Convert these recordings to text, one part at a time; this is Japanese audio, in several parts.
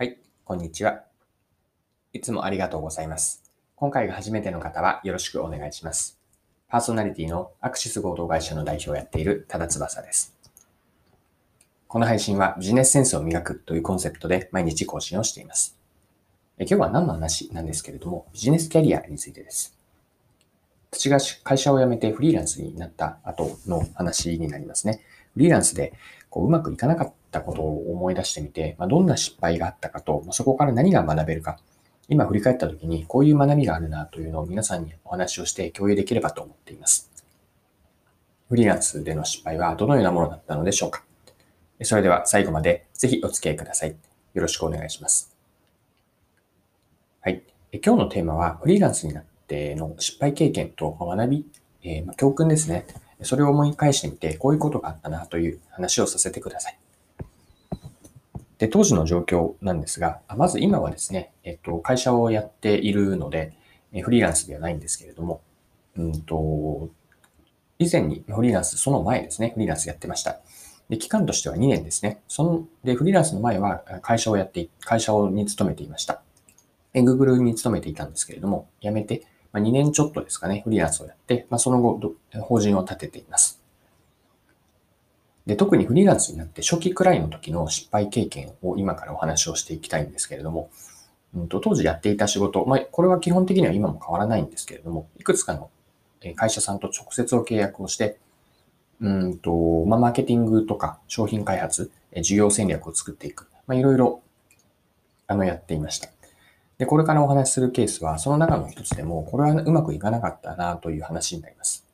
はい、こんにちは。いつもありがとうございます。今回が初めての方はよろしくお願いします。パーソナリティのアクシス合同会社の代表をやっている多田翼です。この配信はビジネスセンスを磨くというコンセプトで毎日更新をしています。え今日は何の話なんですけれども、ビジネスキャリアについてです。私が会社を辞めてフリーランスになった後の話になりますね。フリーランスでこううまくいかなかったことを思い出してみて、まあ、どんな失敗があったかと、まあそこから何が学べるか、今振り返った時にこういう学びがあるなというのを皆さんにお話をして共有できればと思っています。フリーランスでの失敗はどのようなものだったのでしょうかそれでは最後までぜひお付き合いください。よろしくお願いします。はい。今日のテーマはフリーランスになっての失敗経験と学び、えー、ま教訓ですね。それを思い返してみて、こういうことがあったなという話をさせてください。で、当時の状況なんですが、まず今はですね、えっと、会社をやっているので、フリーランスではないんですけれども、うんと、以前にフリーランス、その前ですね、フリーランスやってました。で、期間としては2年ですね。その、で、フリーランスの前は会社をやって、会社に勤めていました。Google に勤めていたんですけれども、辞めて、まあ、2年ちょっとですかね、フリーランスをやって、まあ、その後、法人を立てています。で、特にフリーランスになって初期くらいの時の失敗経験を今からお話をしていきたいんですけれども、うん、と当時やっていた仕事、まあ、これは基本的には今も変わらないんですけれども、いくつかの会社さんと直接を契約をして、うんと、まあ、マーケティングとか商品開発、事業戦略を作っていく、まあ、いろいろ、あの、やっていました。で、これからお話しするケースは、その中の一つでも、これはうまくいかなかったなという話になります。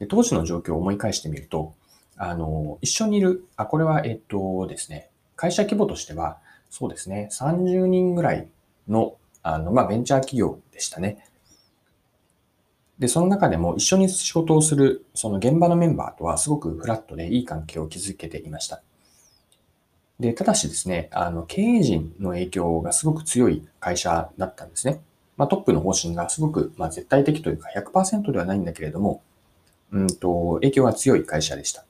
で当時の状況を思い返してみると、あの、一緒にいる、あ、これは、えっとですね、会社規模としては、そうですね、30人ぐらいの、あの、まあ、ベンチャー企業でしたね。で、その中でも一緒に仕事をする、その現場のメンバーとはすごくフラットでいい関係を築けていました。で、ただしですね、あの、経営陣の影響がすごく強い会社だったんですね。まあ、トップの方針がすごく、まあ、絶対的というか100%ではないんだけれども、うんと、影響が強い会社でした。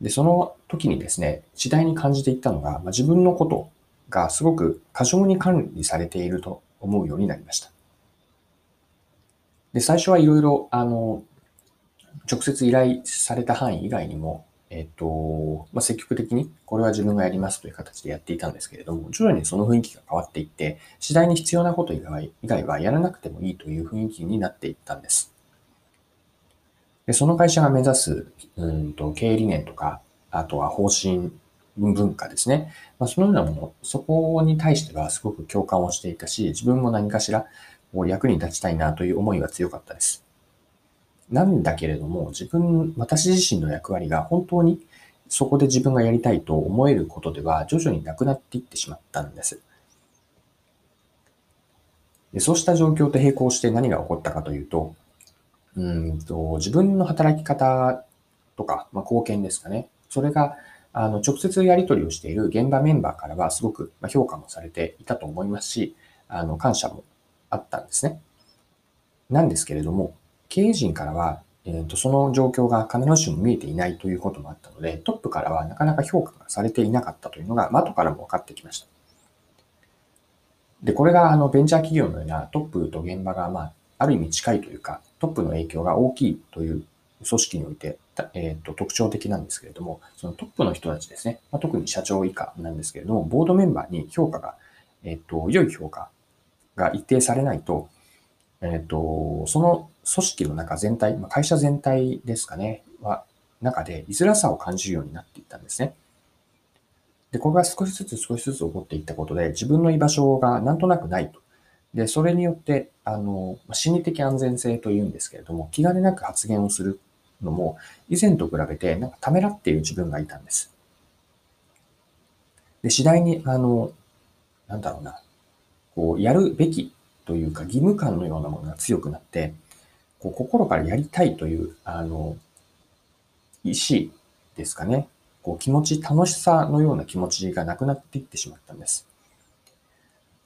で、その時にですね、次第に感じていったのが、まあ、自分のことがすごく過剰に管理されていると思うようになりました。で、最初はいろいろ、あの、直接依頼された範囲以外にも、えっと、まあ、積極的にこれは自分がやりますという形でやっていたんですけれども、徐々にその雰囲気が変わっていって、次第に必要なこと以外以外はやらなくてもいいという雰囲気になっていったんです。でその会社が目指すうんと経営理念とか、あとは方針文化ですね。まあ、そのようなもの、そこに対してはすごく共感をしていたし、自分も何かしら役に立ちたいなという思いは強かったです。なんだけれども、自分、私自身の役割が本当にそこで自分がやりたいと思えることでは徐々になくなっていってしまったんです。でそうした状況と並行して何が起こったかというと、うんと自分の働き方とか、まあ、貢献ですかね。それがあの直接やり取りをしている現場メンバーからはすごく評価もされていたと思いますし、あの感謝もあったんですね。なんですけれども、経営陣からは、えーと、その状況が必ずしも見えていないということもあったので、トップからはなかなか評価がされていなかったというのが、後からも分かってきました。で、これがあのベンチャー企業のようなトップと現場が、まあ、ある意味近いというか、トップの影響が大きいという組織において、えーと、特徴的なんですけれども、そのトップの人たちですね、まあ、特に社長以下なんですけれども、ボードメンバーに評価が、えっ、ー、と、良い評価が一定されないと、えっ、ー、と、その組織の中全体、まあ、会社全体ですかね、は、中で居づらさを感じるようになっていったんですね。で、これが少しずつ少しずつ起こっていったことで、自分の居場所がなんとなくないと。で、それによって、あの、心理的安全性というんですけれども、気兼ねなく発言をするのも、以前と比べて、なんかためらっている自分がいたんです。で、次第に、あの、なんだろうな、こう、やるべきというか、義務感のようなものが強くなって、こう心からやりたいという、あの、意思ですかね。こう気持ち、楽しさのような気持ちがなくなっていってしまったんです。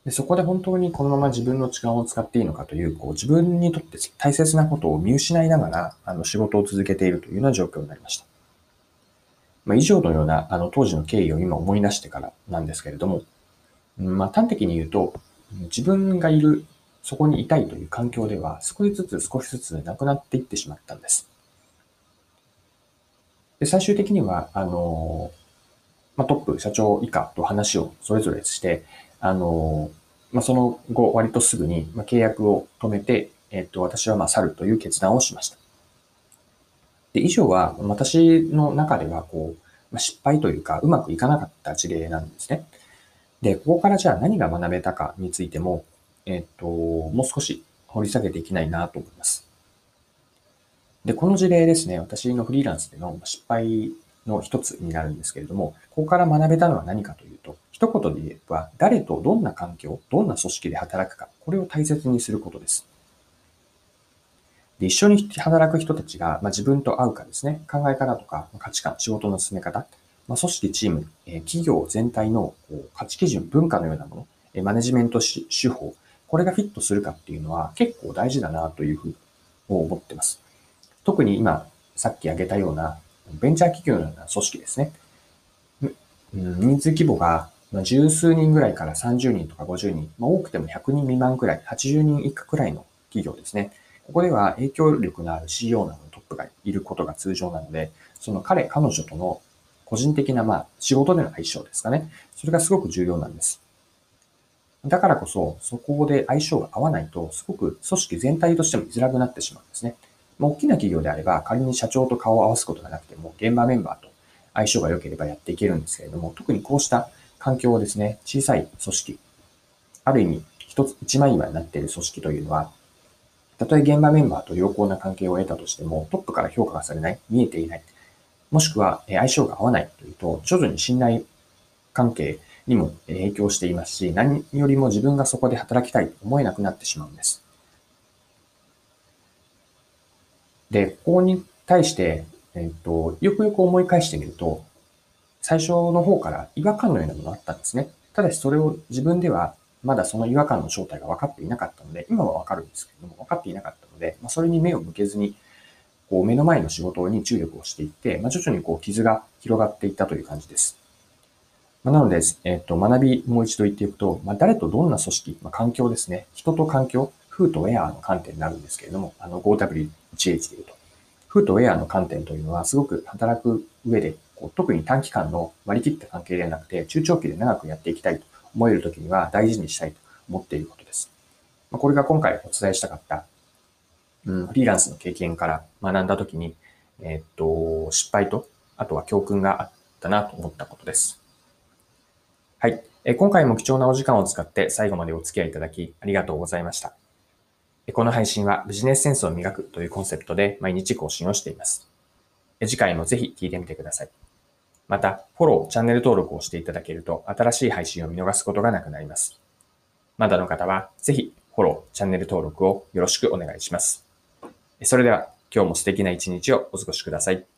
でそこで本当にこのまま自分の時間を使っていいのかという、こう自分にとって大切なことを見失いながらあの仕事を続けているというような状況になりました。まあ、以上のようなあの当時の経緯を今思い出してからなんですけれども、まあ、端的に言うと、自分がいる、そこにいたいという環境では少しずつ少しずつなくなっていってしまったんです。で最終的には、あの、まあ、トップ、社長以下と話をそれぞれして、あの、まあ、その後、割とすぐに、ま契約を止めて、えっと、私はまあ去るという決断をしました。で、以上は私の中では、こう、まあ、失敗というか、うまくいかなかった事例なんですね。で、ここからじゃあ何が学べたかについても、えっと、もう少し掘り下げていきないなと思います。で、この事例ですね、私のフリーランスでの失敗の一つになるんですけれども、ここから学べたのは何かというと、一言で言えば、誰とどんな環境、どんな組織で働くか、これを大切にすることです。で一緒に働く人たちが、まあ、自分と合うかですね、考え方とか価値観、仕事の進め方、まあ、組織、チーム、え企業全体のこう価値基準、文化のようなもの、えマネジメント手法、これがフィットするかっていうのは結構大事だなというふうに思ってます。特に今、さっき挙げたようなベンチャー企業のような組織ですね。人数規模が十数人ぐらいから30人とか50人、まあ、多くても100人未満くらい、80人以下くらいの企業ですね。ここでは影響力のある CEO などのトップがいることが通常なので、その彼、彼女との個人的な、まあ、仕事での相性ですかね。それがすごく重要なんです。だからこそ、そこで相性が合わないと、すごく組織全体としても居づらくなってしまうんですね。まあ、大きな企業であれば、仮に社長と顔を合わすことがなくても、現場メンバーと相性が良ければやっていけるんですけれども、特にこうした環境をですね、小さい組織、ある意味、一つ、一枚岩になっている組織というのは、たとえ現場メンバーと良好な関係を得たとしても、トップから評価がされない、見えていない、もしくは相性が合わないというと、徐々に信頼関係にも影響していますし、何よりも自分がそこで働きたいと思えなくなってしまうんです。で、ここに対して、えっ、と、よくよく思い返してみると、最初の方から違和感のようなものがあったんですね。ただしそれを自分ではまだその違和感の正体が分かっていなかったので、今は分かるんですけれども、分かっていなかったので、まあ、それに目を向けずに、こう目の前の仕事に注力をしていって、まあ、徐々にこう傷が広がっていったという感じです。まあ、なので、えっ、と、学びもう一度言っていくと、まあ、誰とどんな組織、まあ、環境ですね。人と環境、フーとウェアの観点になるんですけれども、あの 5W1H で言うと。フーとウェアの観点というのは、すごく働く上で、特に短期間の割り切った関係ではなくて、中長期で長くやっていきたいと思えるときには大事にしたいと思っていることです。ま、これが今回お伝えしたかった、うん、フリーランスの経験から学んだときに、えー、っと、失敗と、あとは教訓があったなと思ったことです。はい。今回も貴重なお時間を使って最後までお付き合いいただきありがとうございました。この配信はビジネスセンスを磨くというコンセプトで毎日更新をしています。次回もぜひ聞いてみてください。また、フォロー、チャンネル登録をしていただけると新しい配信を見逃すことがなくなります。まだの方は、ぜひフォロー、チャンネル登録をよろしくお願いします。それでは、今日も素敵な一日をお過ごしください。